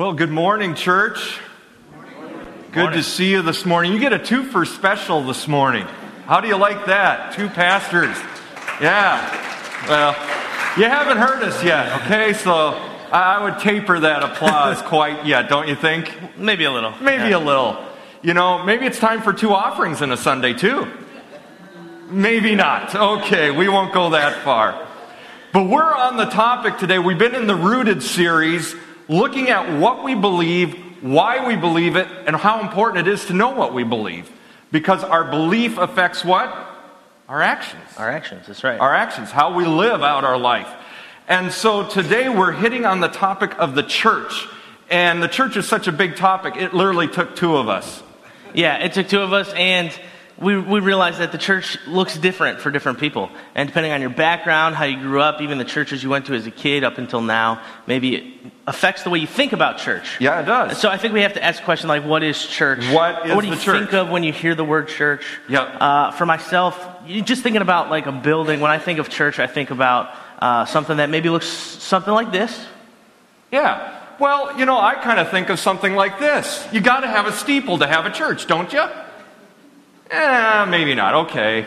Well, good morning, church. Good to see you this morning. You get a two for special this morning. How do you like that? Two pastors. Yeah. Well, you haven't heard us yet, okay? So I I would taper that applause quite yet, don't you think? Maybe a little. Maybe Yeah. a little. You know, maybe it's time for two offerings in a Sunday, too. Maybe not. Okay, we won't go that far. But we're on the topic today. We've been in the Rooted series looking at what we believe, why we believe it, and how important it is to know what we believe. Because our belief affects what? Our actions Our actions, that's right. our actions, how we live out our life. And so today we're hitting on the topic of the church. And the church is such a big topic, it literally took two of us. yeah, it took two of us, and we, we realized that the church looks different for different people. And depending on your background, how you grew up, even the churches you went to as a kid up until now, maybe it affects the way you think about church. Yeah, it does. So I think we have to ask a question like, what is church? What is What do you church? think of when you hear the word church? Yep. Uh, for myself, just thinking about like a building. When I think of church, I think about uh, something that maybe looks something like this. Yeah. Well, you know, I kind of think of something like this. You got to have a steeple to have a church, don't you? Eh, maybe not. Okay.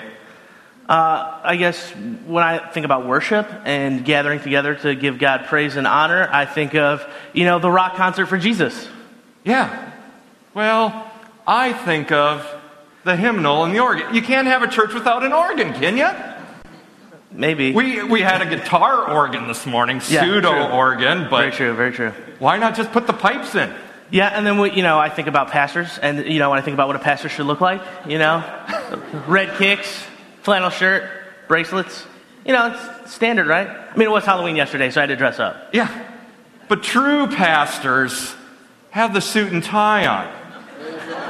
Uh, I guess when I think about worship and gathering together to give God praise and honor, I think of, you know, the rock concert for Jesus. Yeah. Well, I think of the hymnal and the organ. You can't have a church without an organ, can you? Maybe. We, we had a guitar organ this morning, Yeah, pseudo true. organ, very true, very true. why not just put the pipes in? Yeah, and then, we, you know, I think about pastors, and, you know, when I think about what a pastor should look like, you know, red kicks, flannel shirt, bracelets. You know, it's standard, right? I mean, it was Halloween yesterday, so I had to dress up. Yeah. But true pastors have the suit and tie on.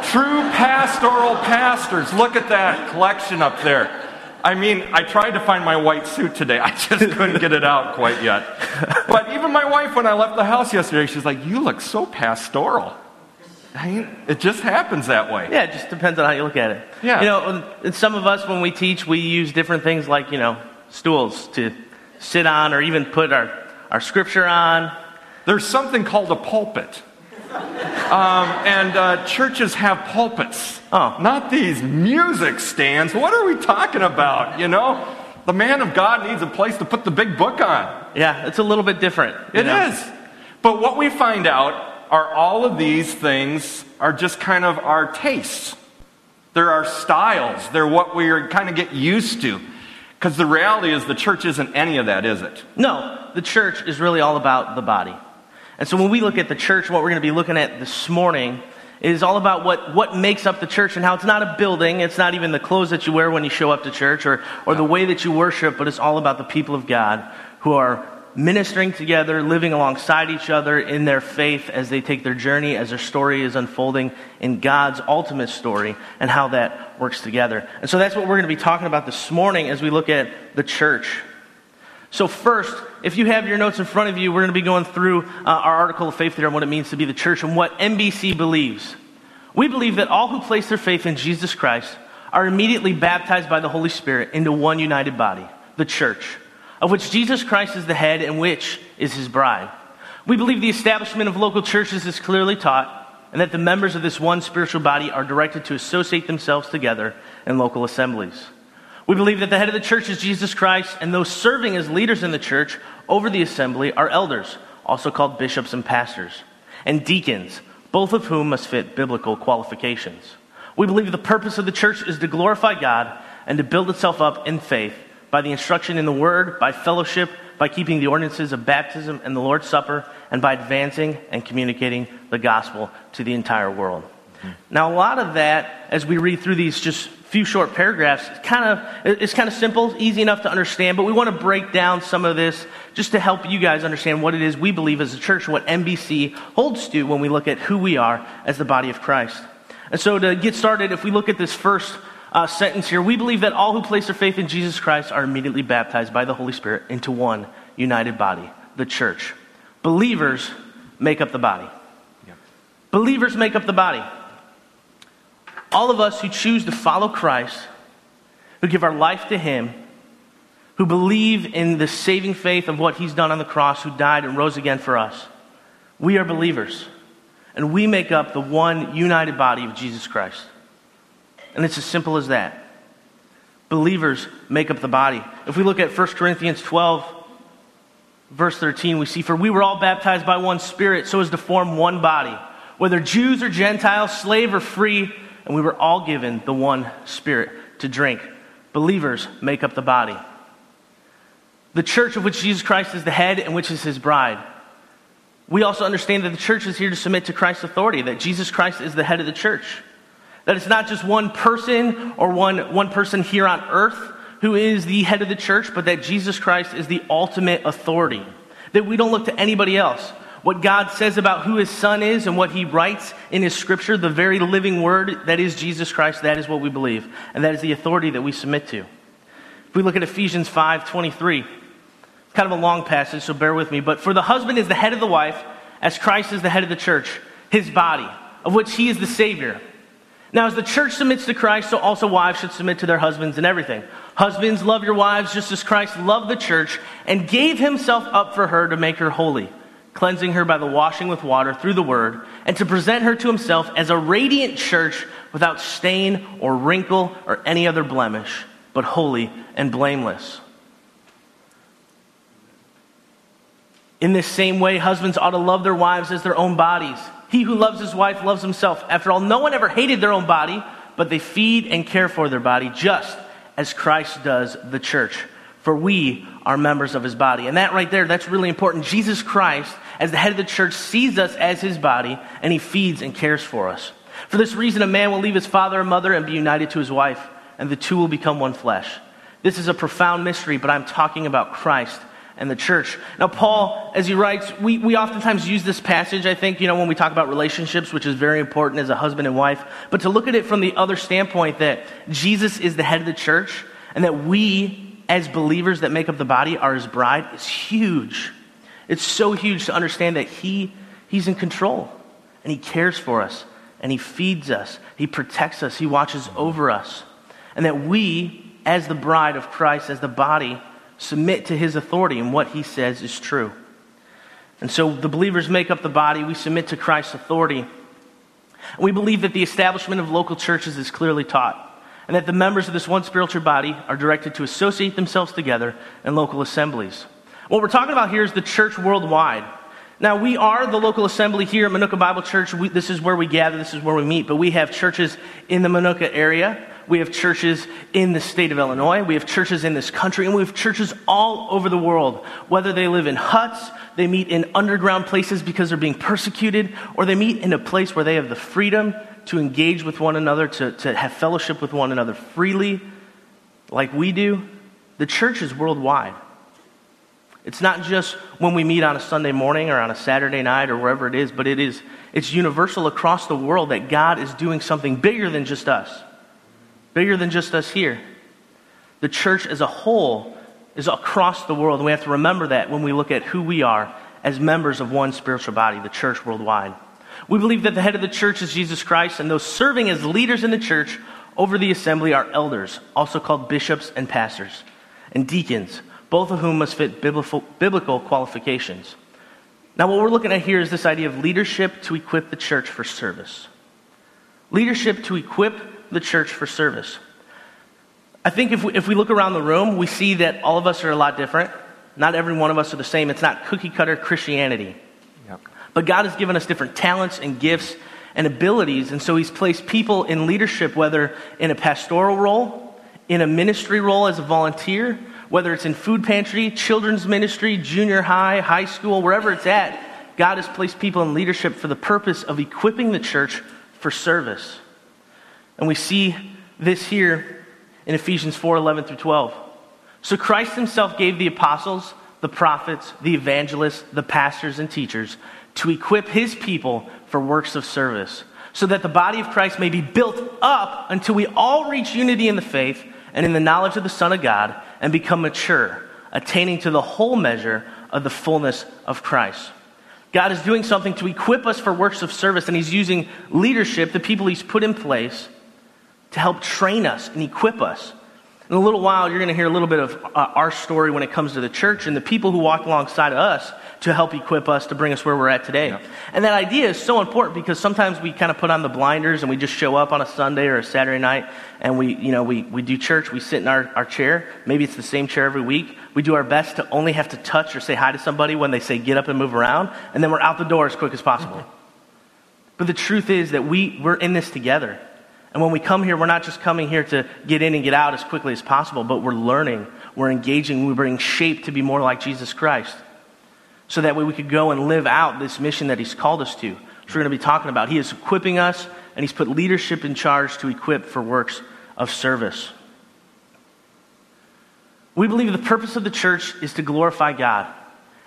True pastoral pastors. Look at that collection up there. I mean, I tried to find my white suit today. I just couldn't get it out quite yet. But even my wife, when I left the house yesterday, she's like, You look so pastoral. I mean, it just happens that way. Yeah, it just depends on how you look at it. Yeah. You know, and- some of us, when we teach, we use different things like, you know, stools to sit on or even put our, our scripture on. There's something called a pulpit. Um, and uh, churches have pulpits. Oh. Not these music stands. What are we talking about? You know? The man of God needs a place to put the big book on. Yeah, it's a little bit different. It know. is. But what we find out are all of these things are just kind of our tastes. They're our styles. They're what we are kind of get used to. Because the reality is the church isn't any of that, is it? No, the church is really all about the body. And so when we look at the church, what we're going to be looking at this morning is all about what, what makes up the church and how it's not a building. It's not even the clothes that you wear when you show up to church or, or the way that you worship, but it's all about the people of God who are ministering together, living alongside each other in their faith as they take their journey, as their story is unfolding in God's ultimate story and how that works together. And so that's what we're going to be talking about this morning as we look at the church. So, first, if you have your notes in front of you, we're going to be going through uh, our article of faith there on what it means to be the church and what NBC believes. We believe that all who place their faith in Jesus Christ are immediately baptized by the Holy Spirit into one united body, the church, of which Jesus Christ is the head and which is his bride. We believe the establishment of local churches is clearly taught, and that the members of this one spiritual body are directed to associate themselves together in local assemblies. We believe that the head of the church is Jesus Christ, and those serving as leaders in the church over the assembly are elders, also called bishops and pastors, and deacons, both of whom must fit biblical qualifications. We believe the purpose of the church is to glorify God and to build itself up in faith by the instruction in the Word, by fellowship, by keeping the ordinances of baptism and the Lord's Supper, and by advancing and communicating the gospel to the entire world. Mm-hmm. Now, a lot of that, as we read through these just few short paragraphs, it's kind of it's kind of simple, easy enough to understand. But we want to break down some of this just to help you guys understand what it is we believe as a church what NBC holds to when we look at who we are as the body of Christ. And so, to get started, if we look at this first uh, sentence here, we believe that all who place their faith in Jesus Christ are immediately baptized by the Holy Spirit into one united body, the church. Believers make up the body. Believers make up the body. All of us who choose to follow Christ, who give our life to Him, who believe in the saving faith of what He's done on the cross, who died and rose again for us, we are believers. And we make up the one united body of Jesus Christ. And it's as simple as that. Believers make up the body. If we look at 1 Corinthians 12, verse 13, we see, For we were all baptized by one Spirit so as to form one body, whether Jews or Gentiles, slave or free, and we were all given the one Spirit to drink. Believers make up the body. The church of which Jesus Christ is the head and which is his bride. We also understand that the church is here to submit to Christ's authority, that Jesus Christ is the head of the church. That it's not just one person or one, one person here on earth who is the head of the church, but that Jesus Christ is the ultimate authority. That we don't look to anybody else. What God says about who his son is and what he writes in his scripture, the very living word that is Jesus Christ, that is what we believe. And that is the authority that we submit to. If we look at Ephesians 5 23, kind of a long passage, so bear with me. But for the husband is the head of the wife, as Christ is the head of the church, his body, of which he is the Savior. Now, as the church submits to Christ, so also wives should submit to their husbands in everything. Husbands, love your wives just as Christ loved the church and gave himself up for her to make her holy, cleansing her by the washing with water through the word, and to present her to himself as a radiant church without stain or wrinkle or any other blemish, but holy and blameless. In this same way, husbands ought to love their wives as their own bodies. He who loves his wife loves himself. After all, no one ever hated their own body, but they feed and care for their body just as Christ does the church. For we are members of his body. And that right there, that's really important. Jesus Christ, as the head of the church, sees us as his body, and he feeds and cares for us. For this reason, a man will leave his father and mother and be united to his wife, and the two will become one flesh. This is a profound mystery, but I'm talking about Christ and the church. Now, Paul, as he writes, we, we oftentimes use this passage, I think, you know, when we talk about relationships, which is very important as a husband and wife, but to look at it from the other standpoint that Jesus is the head of the church and that we, as believers that make up the body, are his bride, is huge. It's so huge to understand that he, he's in control and he cares for us and he feeds us, he protects us, he watches over us, and that we, as the bride of Christ, as the body, submit to his authority and what he says is true. And so the believers make up the body. We submit to Christ's authority. We believe that the establishment of local churches is clearly taught, and that the members of this one spiritual body are directed to associate themselves together in local assemblies. What we're talking about here is the church worldwide. Now, we are the local assembly here at Manuka Bible Church. We, this is where we gather, this is where we meet, but we have churches in the Manuka area. We have churches in the state of Illinois. We have churches in this country, and we have churches all over the world. Whether they live in huts, they meet in underground places because they're being persecuted, or they meet in a place where they have the freedom to engage with one another, to, to have fellowship with one another freely, like we do. The church is worldwide. It's not just when we meet on a Sunday morning or on a Saturday night or wherever it is, but it is it's universal across the world that God is doing something bigger than just us bigger than just us here. The church as a whole is across the world, and we have to remember that when we look at who we are as members of one spiritual body, the church worldwide. We believe that the head of the church is Jesus Christ, and those serving as leaders in the church over the assembly are elders, also called bishops and pastors, and deacons, both of whom must fit biblical, biblical qualifications. Now, what we're looking at here is this idea of leadership to equip the church for service. Leadership to equip the church for service. I think if we, if we look around the room, we see that all of us are a lot different. Not every one of us are the same. It's not cookie cutter Christianity. Yep. But God has given us different talents and gifts and abilities. And so He's placed people in leadership, whether in a pastoral role, in a ministry role as a volunteer, whether it's in food pantry, children's ministry, junior high, high school, wherever it's at. God has placed people in leadership for the purpose of equipping the church for service. And we see this here in Ephesians 4 11 through 12. So Christ himself gave the apostles, the prophets, the evangelists, the pastors, and teachers to equip his people for works of service, so that the body of Christ may be built up until we all reach unity in the faith and in the knowledge of the Son of God and become mature, attaining to the whole measure of the fullness of Christ. God is doing something to equip us for works of service, and He's using leadership, the people He's put in place, to help train us and equip us. In a little while, you're going to hear a little bit of uh, our story when it comes to the church and the people who walk alongside of us to help equip us to bring us where we're at today. Yep. And that idea is so important because sometimes we kind of put on the blinders and we just show up on a Sunday or a Saturday night and we, you know, we, we do church, we sit in our, our chair. Maybe it's the same chair every week. We do our best to only have to touch or say hi to somebody when they say get up and move around, and then we're out the door as quick as possible. But the truth is that we, we're in this together. And when we come here, we're not just coming here to get in and get out as quickly as possible, but we're learning, we're engaging, we're bringing shape to be more like Jesus Christ. So that way we could go and live out this mission that He's called us to, which we're going to be talking about. He is equipping us, and He's put leadership in charge to equip for works of service. We believe the purpose of the church is to glorify God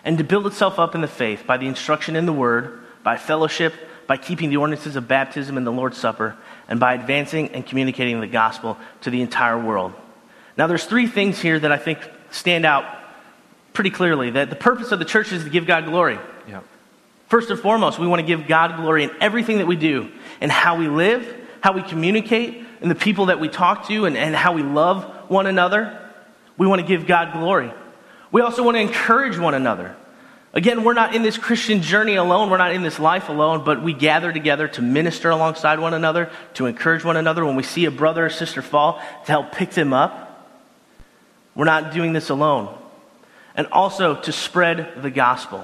and to build itself up in the faith by the instruction in the Word, by fellowship, by keeping the ordinances of baptism and the Lord's Supper, and by advancing and communicating the gospel to the entire world. Now, there's three things here that I think stand out pretty clearly that the purpose of the church is to give God glory. Yeah. First and foremost, we want to give God glory in everything that we do, in how we live, how we communicate, and the people that we talk to, and, and how we love one another. We want to give God glory. We also want to encourage one another. Again, we're not in this Christian journey alone. We're not in this life alone, but we gather together to minister alongside one another, to encourage one another. When we see a brother or sister fall, to help pick them up. We're not doing this alone. And also to spread the gospel.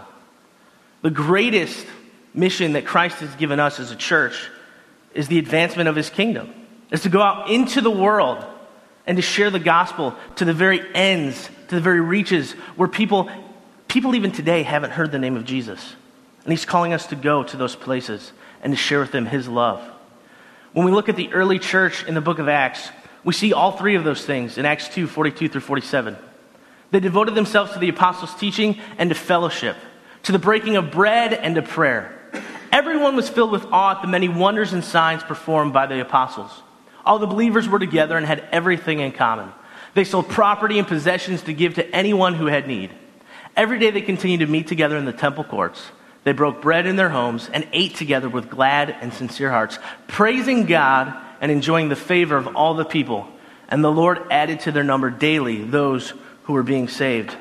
The greatest mission that Christ has given us as a church is the advancement of his kingdom, is to go out into the world and to share the gospel to the very ends, to the very reaches where people, people even today haven't heard the name of Jesus. And he's calling us to go to those places and to share with them his love. When we look at the early church in the book of Acts, we see all three of those things in Acts 2 42 through 47. They devoted themselves to the apostles' teaching and to fellowship, to the breaking of bread and to prayer. Everyone was filled with awe at the many wonders and signs performed by the apostles. All the believers were together and had everything in common. They sold property and possessions to give to anyone who had need. Every day they continued to meet together in the temple courts. They broke bread in their homes and ate together with glad and sincere hearts, praising God and enjoying the favor of all the people. And the Lord added to their number daily those who were being saved.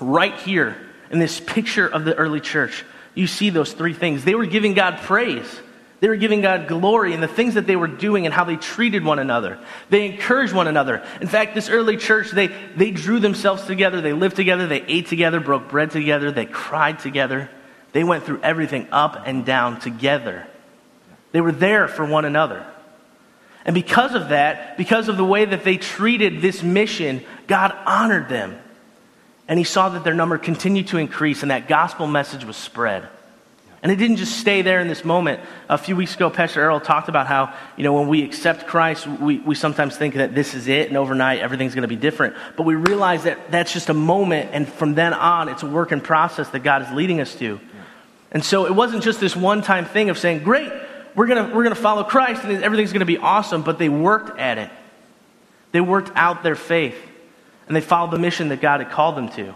Right here in this picture of the early church, you see those three things. They were giving God praise. They were giving God glory in the things that they were doing and how they treated one another. They encouraged one another. In fact, this early church, they, they drew themselves together. They lived together. They ate together, broke bread together. They cried together. They went through everything up and down together. They were there for one another. And because of that, because of the way that they treated this mission, God honored them. And he saw that their number continued to increase and that gospel message was spread. And it didn't just stay there in this moment. A few weeks ago, Pastor Errol talked about how, you know, when we accept Christ, we, we sometimes think that this is it and overnight everything's going to be different. But we realize that that's just a moment, and from then on, it's a work in process that God is leading us to. And so it wasn't just this one time thing of saying, great, we're going we're going to follow Christ and everything's going to be awesome, but they worked at it. They worked out their faith, and they followed the mission that God had called them to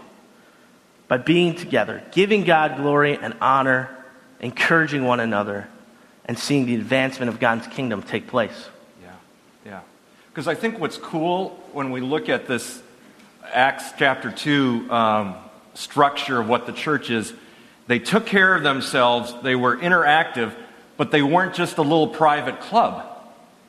by being together, giving God glory and honor encouraging one another, and seeing the advancement of God's kingdom take place. Yeah, yeah. Because I think what's cool when we look at this Acts chapter 2 um, structure of what the church is, they took care of themselves, they were interactive, but they weren't just a little private club.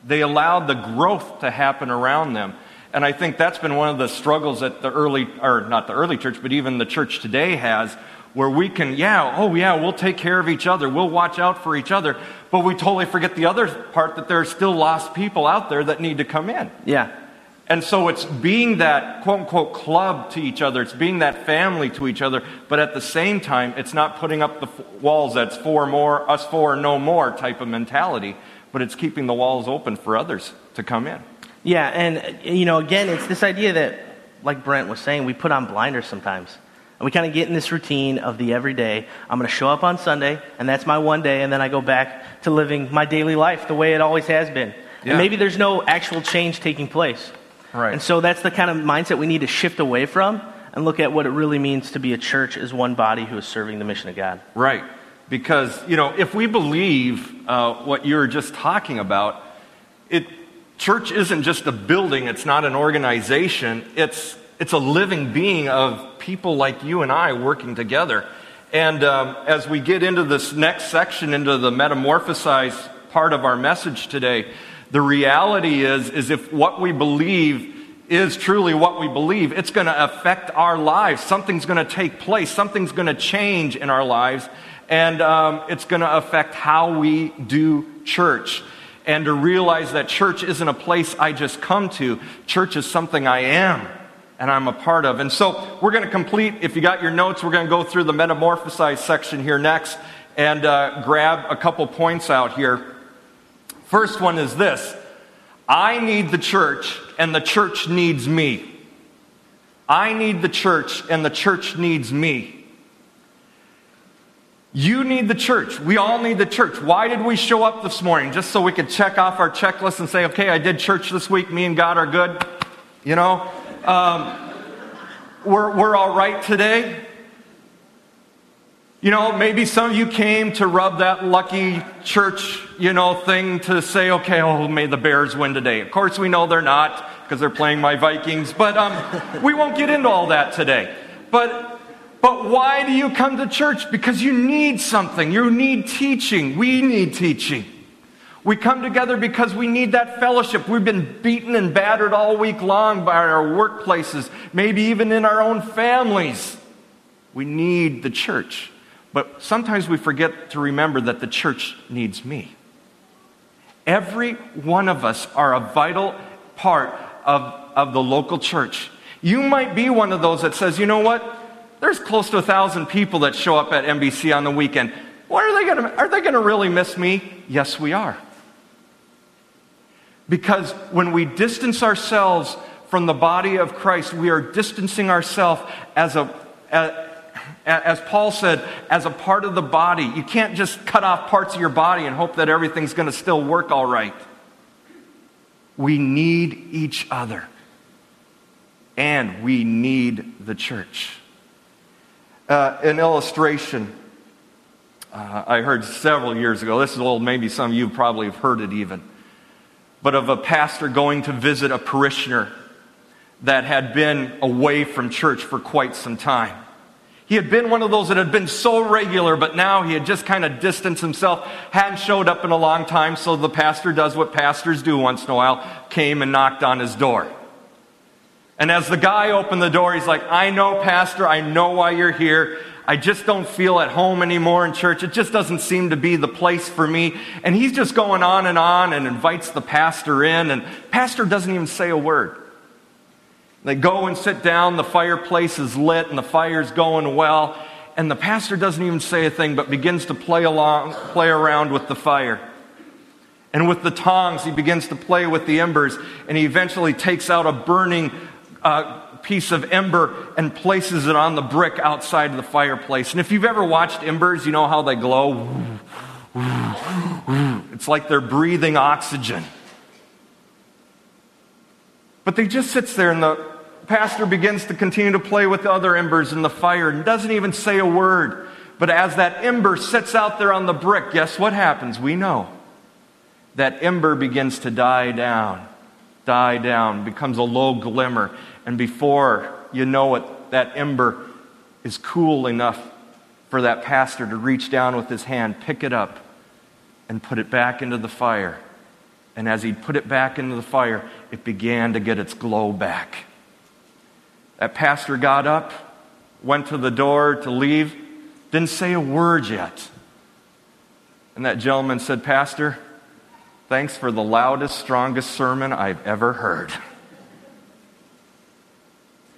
They allowed the growth to happen around them. And I think that's been one of the struggles that the early, or not the early church, but even the church today has, where we can, yeah, oh yeah, we'll take care of each other, we'll watch out for each other, but we totally forget the other part that there are still lost people out there that need to come in. Yeah. And so it's being that quote unquote club to each other, it's being that family to each other, but at the same time, it's not putting up the walls that's four more, us four, no more type of mentality, but it's keeping the walls open for others to come in. Yeah, and you know, again, it's this idea that, like Brent was saying, we put on blinders sometimes. And we kind of get in this routine of the everyday. I'm going to show up on Sunday, and that's my one day, and then I go back to living my daily life the way it always has been. Yeah. And maybe there's no actual change taking place. Right. And so that's the kind of mindset we need to shift away from and look at what it really means to be a church as one body who is serving the mission of God. Right. Because, you know, if we believe uh, what you're just talking about, it Church isn't just a building, it's not an organization, it's, it's a living being of people like you and I working together. And um, as we get into this next section, into the metamorphosized part of our message today, the reality is, is if what we believe is truly what we believe, it's going to affect our lives. Something's going to take place, something's going to change in our lives, and um, it's going to affect how we do church and to realize that church isn't a place I just come to. Church is something I am and I'm a part of. And so we're going to complete, if you got your notes, we're going to go through the metamorphosized section here next and uh, grab a couple points out here. First one is this I need the church, and the church needs me. I need the church, and the church needs me. You need the church. We all need the church. Why did we show up this morning? Just so we could check off our checklist and say, okay, I did church this week. Me and God are good. You know? Um, we're, we're all right today. You know, maybe some of you came to rub that lucky church, you know, thing to say, okay, oh, may the Bears win today. Of course, we know they're not because they're playing my Vikings, but um, we won't get into all that today. But but why do you come to church? Because you need something. You need teaching. We need teaching. We come together because we need that fellowship. We've been beaten and battered all week long by our workplaces, maybe even in our own families. We need the church. But sometimes we forget to remember that the church needs me. Every one of us are a vital part of, of the local church. You might be one of those that says, you know what? There's close to a thousand people that show up at NBC on the weekend. What are they to, are they going to really miss me? Yes, we are. Because when we distance ourselves from the body of Christ, we are distancing ourselves as a, as, as Paul said, as a part of the body. You can't just cut off parts of your body and hope that everything's going to still work all right. We need each other. And we need the church. Uh, an illustration uh, I heard several years ago. This is old, maybe some of you probably have heard it even. But of a pastor going to visit a parishioner that had been away from church for quite some time. He had been one of those that had been so regular, but now he had just kind of distanced himself, hadn't showed up in a long time, so the pastor does what pastors do once in a while, came and knocked on his door. And as the guy opened the door, he's like, I know, Pastor, I know why you're here. I just don't feel at home anymore in church. It just doesn't seem to be the place for me. And he's just going on and on and invites the pastor in, and pastor doesn't even say a word. They go and sit down, the fireplace is lit, and the fire's going well, and the pastor doesn't even say a thing but begins to play along, play around with the fire. And with the tongs, he begins to play with the embers, and he eventually takes out a burning uh, piece of ember and places it on the brick outside of the fireplace. And if you've ever watched embers, you know how they glow. It's like they're breathing oxygen. But they just sits there and the pastor begins to continue to play with the other embers in the fire and doesn't even say a word. But as that ember sits out there on the brick, guess what happens? We know. That ember begins to die down, die down, becomes a low glimmer. And before you know it, that ember is cool enough for that pastor to reach down with his hand, pick it up, and put it back into the fire. And as he put it back into the fire, it began to get its glow back. That pastor got up, went to the door to leave, didn't say a word yet. And that gentleman said, Pastor, thanks for the loudest, strongest sermon I've ever heard.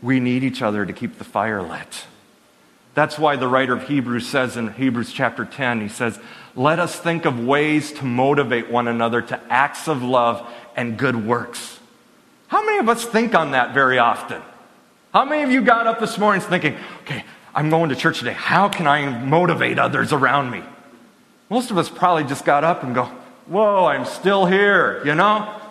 We need each other to keep the fire lit. That's why the writer of Hebrews says in Hebrews chapter 10, he says, Let us think of ways to motivate one another to acts of love and good works. How many of us think on that very often? How many of you got up this morning thinking, okay, I'm going to church today. How can I motivate others around me? Most of us probably just got up and go, whoa, I'm still here, you know?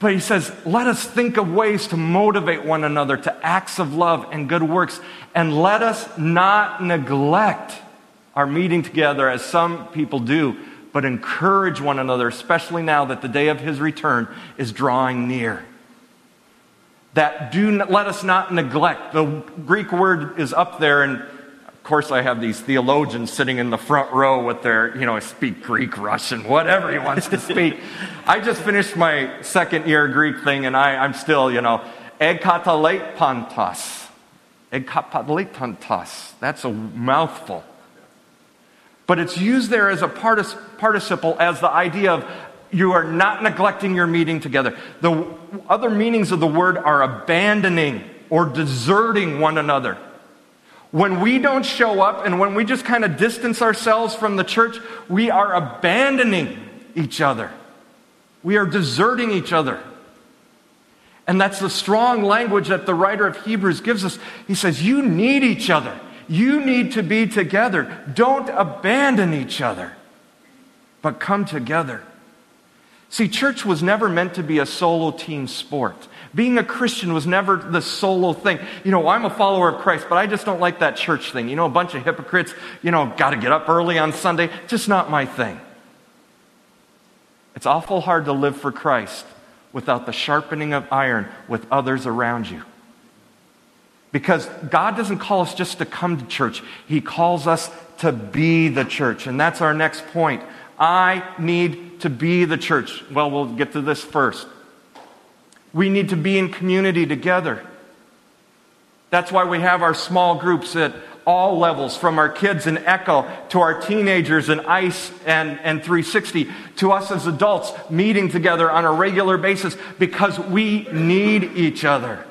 But he says, let us think of ways to motivate one another to acts of love and good works, and let us not neglect our meeting together as some people do, but encourage one another, especially now that the day of his return is drawing near. That do not, let us not neglect. The Greek word is up there, and course, I have these theologians sitting in the front row with their, you know, speak Greek, Russian, whatever he wants to speak. I just finished my second year Greek thing, and I, I'm still, you know, ekatalepantos. Ekatalepantos. That's a mouthful. But it's used there as a participle as the idea of you are not neglecting your meeting together. The other meanings of the word are abandoning or deserting one another. When we don't show up and when we just kind of distance ourselves from the church, we are abandoning each other. We are deserting each other. And that's the strong language that the writer of Hebrews gives us. He says, You need each other. You need to be together. Don't abandon each other, but come together. See, church was never meant to be a solo team sport. Being a Christian was never the solo thing. You know, I'm a follower of Christ, but I just don't like that church thing. You know, a bunch of hypocrites, you know, got to get up early on Sunday. Just not my thing. It's awful hard to live for Christ without the sharpening of iron with others around you. Because God doesn't call us just to come to church, He calls us to be the church. And that's our next point. I need to be the church. Well, we'll get to this first. We need to be in community together. That's why we have our small groups at all levels, from our kids in Echo to our teenagers in ICE and, and 360, to us as adults meeting together on a regular basis because we need each other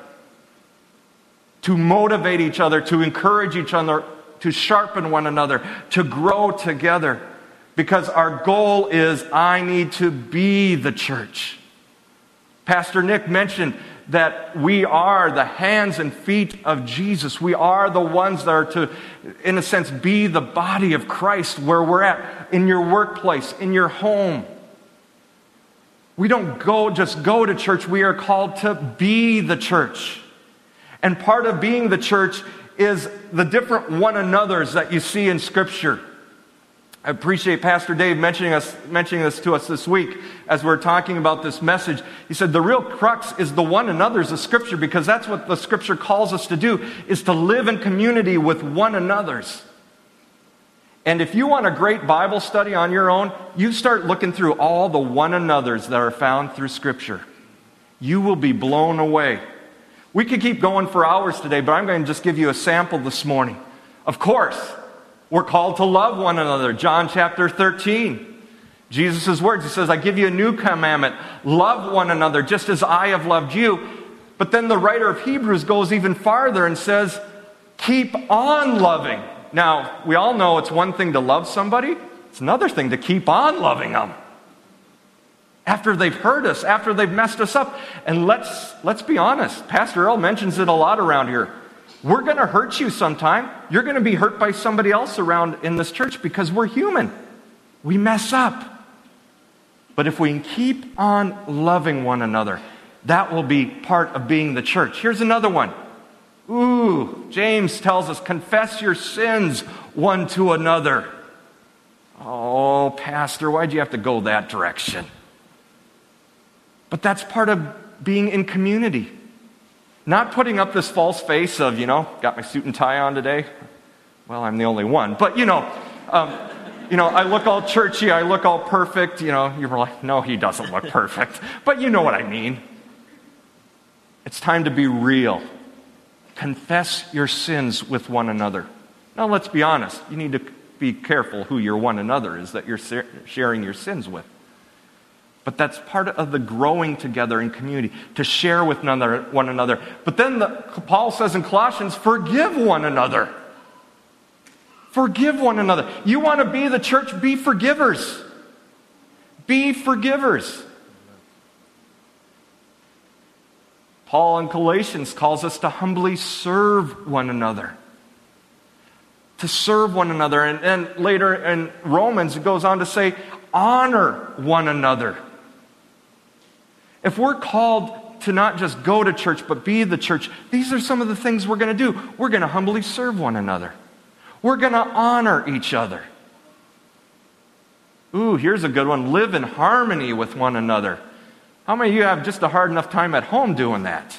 to motivate each other, to encourage each other, to sharpen one another, to grow together. Because our goal is I need to be the church. Pastor Nick mentioned that we are the hands and feet of Jesus. We are the ones that are to, in a sense, be the body of Christ where we're at, in your workplace, in your home. We don't go just go to church, we are called to be the church. And part of being the church is the different one another's that you see in Scripture. I appreciate Pastor Dave mentioning, us, mentioning this to us this week as we're talking about this message. He said the real crux is the one another's of Scripture because that's what the Scripture calls us to do, is to live in community with one another's. And if you want a great Bible study on your own, you start looking through all the one another's that are found through Scripture. You will be blown away. We could keep going for hours today, but I'm going to just give you a sample this morning. Of course, we're called to love one another. John chapter 13. Jesus' words, he says, I give you a new commandment love one another just as I have loved you. But then the writer of Hebrews goes even farther and says, keep on loving. Now, we all know it's one thing to love somebody, it's another thing to keep on loving them after they've hurt us, after they've messed us up. And let's, let's be honest, Pastor Earl mentions it a lot around here. We're going to hurt you sometime. You're going to be hurt by somebody else around in this church because we're human. We mess up. But if we keep on loving one another, that will be part of being the church. Here's another one. Ooh, James tells us confess your sins one to another. Oh, Pastor, why'd you have to go that direction? But that's part of being in community. Not putting up this false face of, you know, got my suit and tie on today. Well, I'm the only one. But, you know, um, you know, I look all churchy, I look all perfect. You know, you're like, no, he doesn't look perfect. but you know what I mean. It's time to be real. Confess your sins with one another. Now, let's be honest. You need to be careful who your one another is that you're sharing your sins with. But that's part of the growing together in community, to share with one another. But then the, Paul says in Colossians, forgive one another. Forgive one another. You want to be the church? Be forgivers. Be forgivers. Paul in Galatians calls us to humbly serve one another. To serve one another. And, and later in Romans, it goes on to say, honor one another. If we're called to not just go to church, but be the church, these are some of the things we're going to do. We're going to humbly serve one another, we're going to honor each other. Ooh, here's a good one. Live in harmony with one another. How many of you have just a hard enough time at home doing that?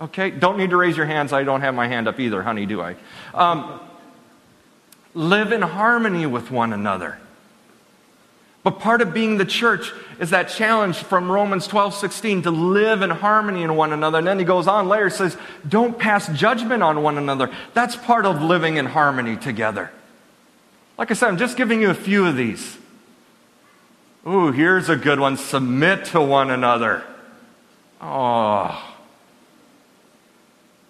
Okay, don't need to raise your hands. I don't have my hand up either, honey, do I? Um, live in harmony with one another. But part of being the church is that challenge from Romans 12, 16 to live in harmony in one another. And then he goes on later, says, don't pass judgment on one another. That's part of living in harmony together. Like I said, I'm just giving you a few of these. Ooh, here's a good one submit to one another. Oh.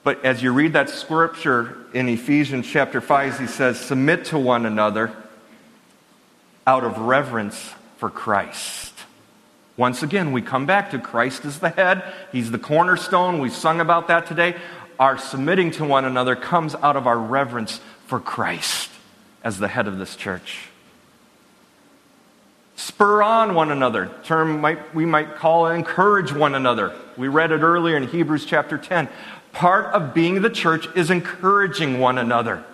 But as you read that scripture in Ephesians chapter 5, he says, Submit to one another out of reverence for Christ. Once again, we come back to Christ as the head. He's the cornerstone. We sung about that today. Our submitting to one another comes out of our reverence for Christ as the head of this church. Spur on one another. Term might, we might call encourage one another. We read it earlier in Hebrews chapter 10. Part of being the church is encouraging one another.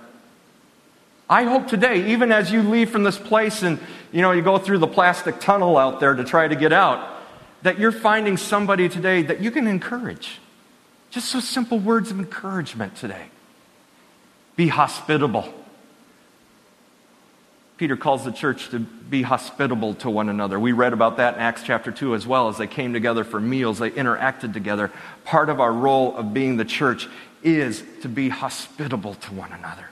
I hope today, even as you leave from this place and you know you go through the plastic tunnel out there to try to get out, that you're finding somebody today that you can encourage. Just so simple words of encouragement today. Be hospitable. Peter calls the church to be hospitable to one another. We read about that in Acts chapter 2 as well. As they came together for meals, they interacted together. Part of our role of being the church is to be hospitable to one another.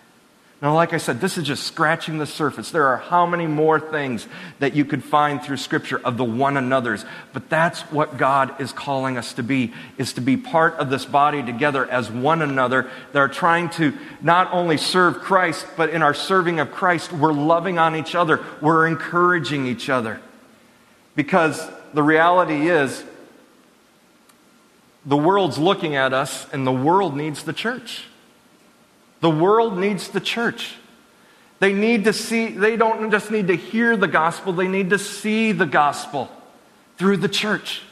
Now, like I said, this is just scratching the surface. There are how many more things that you could find through Scripture of the one another's. But that's what God is calling us to be, is to be part of this body together as one another that are trying to not only serve Christ, but in our serving of Christ, we're loving on each other. We're encouraging each other. Because the reality is, the world's looking at us, and the world needs the church. The world needs the church. They need to see, they don't just need to hear the gospel, they need to see the gospel through the church.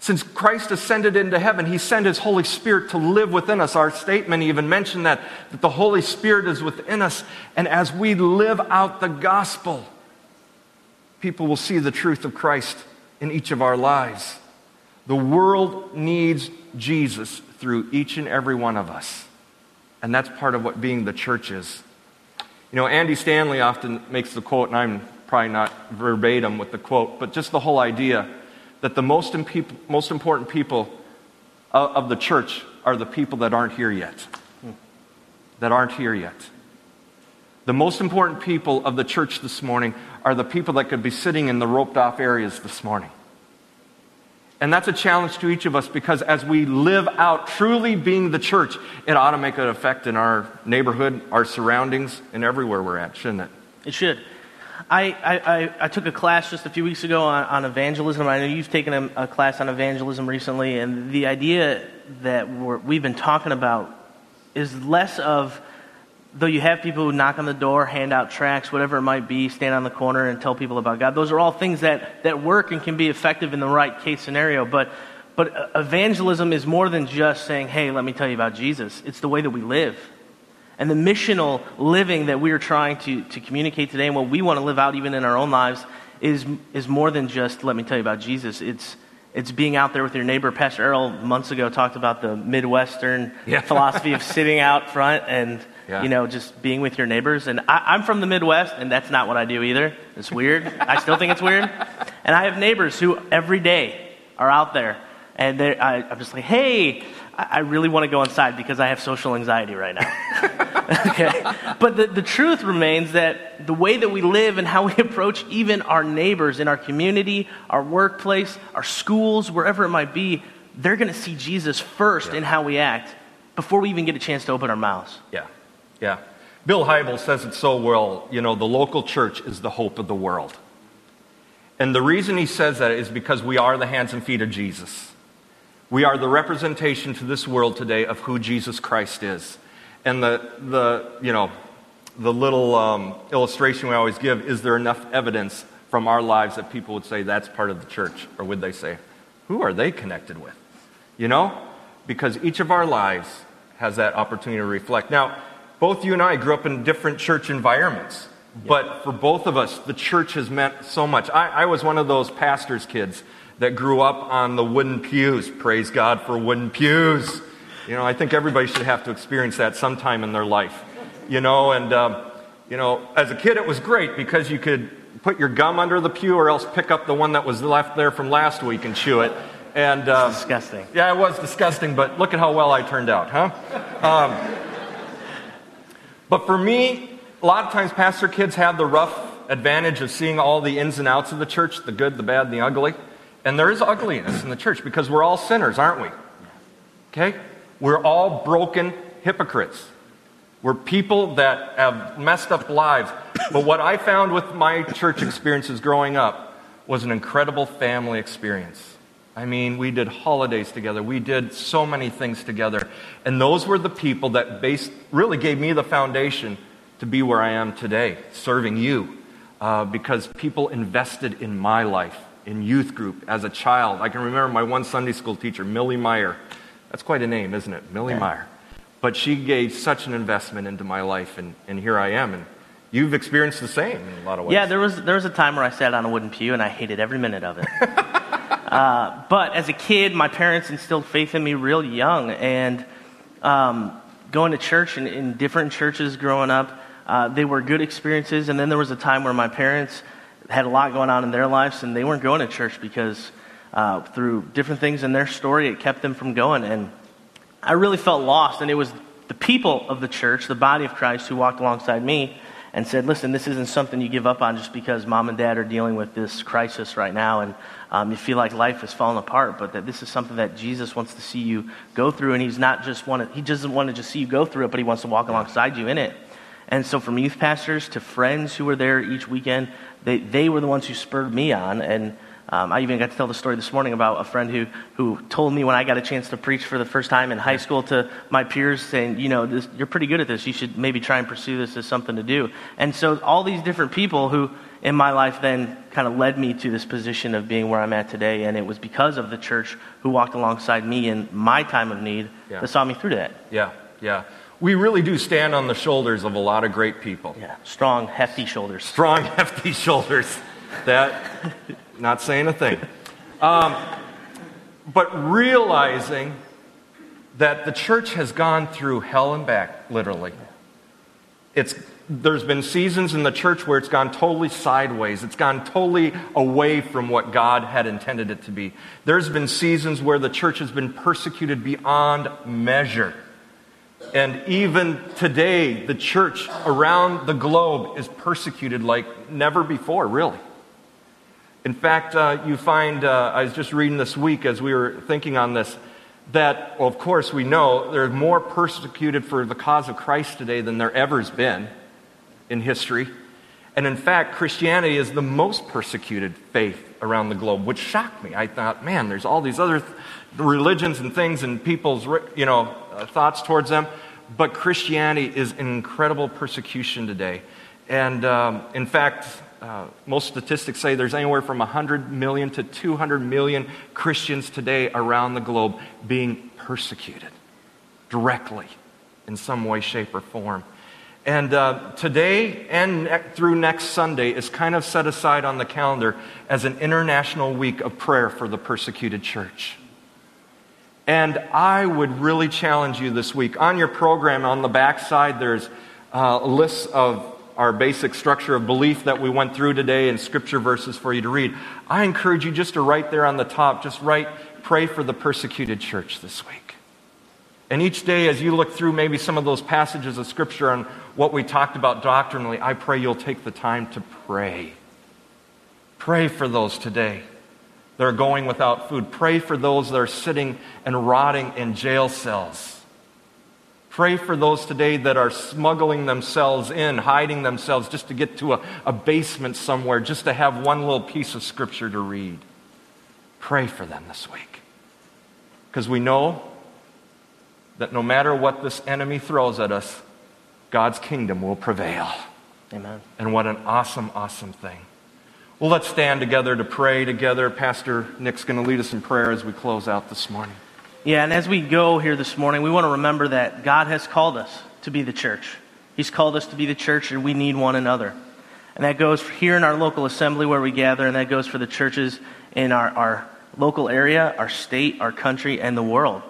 Since Christ ascended into heaven, he sent his Holy Spirit to live within us. Our statement even mentioned that, that the Holy Spirit is within us. And as we live out the gospel, people will see the truth of Christ in each of our lives. The world needs Jesus through each and every one of us. And that's part of what being the church is. You know, Andy Stanley often makes the quote, and I'm probably not verbatim with the quote, but just the whole idea that the most, most important people of, of the church are the people that aren't here yet. That aren't here yet. The most important people of the church this morning are the people that could be sitting in the roped off areas this morning. And that's a challenge to each of us because as we live out truly being the church, it ought to make an effect in our neighborhood, our surroundings, and everywhere we're at, shouldn't it? It should. I, I, I took a class just a few weeks ago on, on evangelism. I know you've taken a, a, class on evangelism recently, and the idea that we have been talking about is less of though you have people who knock on the door, hand out tracts, whatever it might be, stand on the corner and tell people about God, those are all things that, that work and can be effective in the right case scenario. But, but evangelism is more than just saying, hey, let me tell you about Jesus. It's the way that we live. And the missional living that we are trying to, to communicate today and what we want to live out even in our own lives is, is more than just, let me tell you about Jesus. It's, it's being out there with your neighbor. Pastor Errol months ago talked about the Midwestern yeah. philosophy of sitting out front and yeah. you know, just being with your neighbors. And I, am from the Midwest, and that's not what I do either. It's weird. I still think it's weird. And I have neighbors who every day are out there, and I, I'm just like, hey, I, I really want to go inside because I have social anxiety right now. okay? But the, the truth remains that the way that we live and how we approach even our neighbors in our community, our workplace, our schools, wherever it might be, they're going to see Jesus first yeah. in how we act before we even get a chance to open our mouths. Yeah. Yeah. Bill Hybels says it so well. You know, the local church is the hope of the world. And the reason he says that is because we are the hands and feet of Jesus. We are the representation to this world today of who Jesus Christ is. And the, the you know, the little um, illustration we always give is there enough evidence from our lives that people would say that's part of the church? Or would they say, who are they connected with? You know? Because each of our lives has that opportunity to reflect. Now, both you and I grew up in different church environments. But for both of us, the church has meant so much. I, I was one of those pastor's kids that grew up on the wooden pews. Praise God for wooden pews. You know, I think everybody should have to experience that sometime in their life. You know, and, um, you know, as a kid, it was great because you could put your gum under the pew or else pick up the one that was left there from last week and chew it. And uh, disgusting. Yeah, it was disgusting, but look at how well I turned out, huh? Um, but for me, a lot of times pastor kids have the rough advantage of seeing all the ins and outs of the church the good, the bad, and the ugly. And there is ugliness in the church because we're all sinners, aren't we? Okay? We're all broken hypocrites. We're people that have messed up lives. But what I found with my church experiences growing up was an incredible family experience. I mean, we did holidays together. We did so many things together. And those were the people that based, really gave me the foundation to be where I am today, serving you. Uh, because people invested in my life, in youth group, as a child. I can remember my one Sunday school teacher, Millie Meyer. That's quite a name, isn't it? Millie. Meyer. But she gave such an investment into my life, and, and here I am. And you've experienced the same in a lot of ways. Yeah, there was, there was a time where I sat on a wooden pew, and I hated every minute of it. uh, but as a kid, my parents instilled faith in me real young, and um, going to church and in different churches growing up, uh, they were good experiences. And then there was a time where my parents had a lot going on in their lives, and they weren't going to church because uh, through different things in their story, it kept them from going. And I really felt lost. And it was the people of the church, the body of Christ, who walked alongside me and said, Listen, this isn't something you give up on just because mom and dad are dealing with this crisis right now and um, you feel like life is falling apart, but that this is something that Jesus wants to see you go through. And he's not just want he doesn't want to just see you go through it, but he wants to walk alongside you in it. And so, from youth pastors to friends who were there each weekend, they, they were the ones who spurred me on. And um, I even got to tell the story this morning about a friend who, who told me when I got a chance to preach for the first time in high school to my peers, saying, You know, this, you're pretty good at this. You should maybe try and pursue this as something to do. And so, all these different people who in my life then kind of led me to this position of being where I'm at today. And it was because of the church who walked alongside me in my time of need yeah. that saw me through that. Yeah, yeah. We really do stand on the shoulders of a lot of great people. Yeah, strong, hefty shoulders. Strong, hefty shoulders. That not saying a thing. Um, but realizing that the church has gone through hell and back, literally. It's, there's been seasons in the church where it's gone totally sideways. It's gone totally away from what God had intended it to be. There's been seasons where the church has been persecuted beyond measure. And even today, the church around the globe is persecuted like never before, really. In fact, uh, you find, uh, I was just reading this week as we were thinking on this, that, well, of course, we know there's more persecuted for the cause of Christ today than there ever has been in history. And in fact, Christianity is the most persecuted faith around the globe, which shocked me. I thought, man, there's all these other th- religions and things and people's, you know, uh, thoughts towards them. But Christianity is in incredible persecution today. And um, in fact, uh, most statistics say there's anywhere from 100 million to 200 million Christians today around the globe being persecuted directly in some way, shape, or form. And uh, today and ne- through next Sunday is kind of set aside on the calendar as an international week of prayer for the persecuted church. And I would really challenge you this week. On your program, on the back side, there's uh, lists of our basic structure of belief that we went through today and scripture verses for you to read. I encourage you just to write there on the top, just write, pray for the persecuted church this week. And each day, as you look through maybe some of those passages of scripture on what we talked about doctrinally, I pray you'll take the time to pray. Pray for those today that are going without food. Pray for those that are sitting and rotting in jail cells. Pray for those today that are smuggling themselves in, hiding themselves just to get to a, a basement somewhere, just to have one little piece of scripture to read. Pray for them this week. Because we know that no matter what this enemy throws at us, God's kingdom will prevail. Amen. And what an awesome, awesome thing. Well, let's stand together to pray together. Pastor Nick's going to lead us in prayer as we close out this morning. Yeah, and as we go here this morning, we want to remember that God has called us to be the church. He's called us to be the church, and we need one another. And that goes here in our local assembly where we gather, and that goes for the churches in our, our local area, our state, our country, and the world.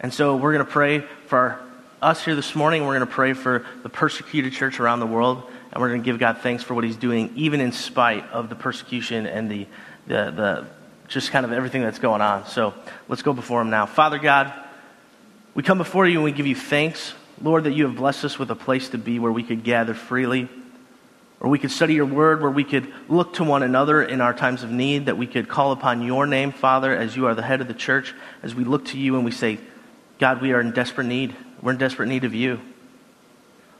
And so we're going to pray for us here this morning. We're going to pray for the persecuted church around the world. And we're going to give God thanks for what he's doing, even in spite of the persecution and the, the, the just kind of everything that's going on. So let's go before him now. Father God, we come before you and we give you thanks, Lord, that you have blessed us with a place to be where we could gather freely, or we could study your word, where we could look to one another in our times of need, that we could call upon your name, Father, as you are the head of the church, as we look to you and we say, God, we are in desperate need. We're in desperate need of you.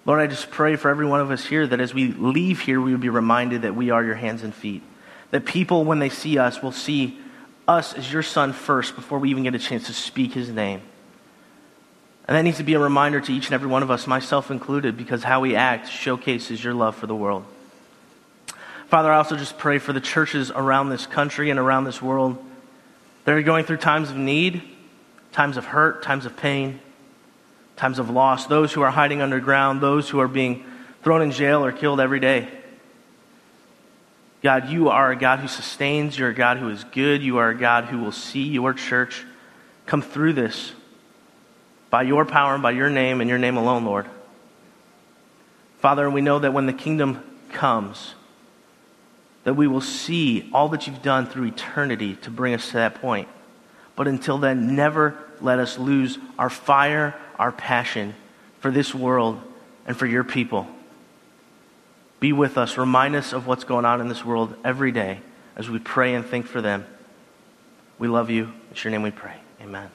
Lord, I just pray for every one of us here that as we leave here, we would be reminded that we are your hands and feet. That people, when they see us, will see us as your son first before we even get a chance to speak his name. And that needs to be a reminder to each and every one of us, myself included, because how we act showcases your love for the world. Father, I also just pray for the churches around this country and around this world that are going through times of need, times of hurt, times of pain times of loss, those who are hiding underground, those who are being thrown in jail or killed every day. God, you are a God who sustains. You're a God who is good. You are a God who will see your church come through this by your power and by your name and your name alone, Lord. Father, we know that when the kingdom comes, that we will see all that you've done through eternity to bring us to that point. But until then, never let us lose our fire, our passion for this world and for your people. Be with us. Remind us of what's going on in this world every day as we pray and think for them. We love you. It's your name we pray. Amen.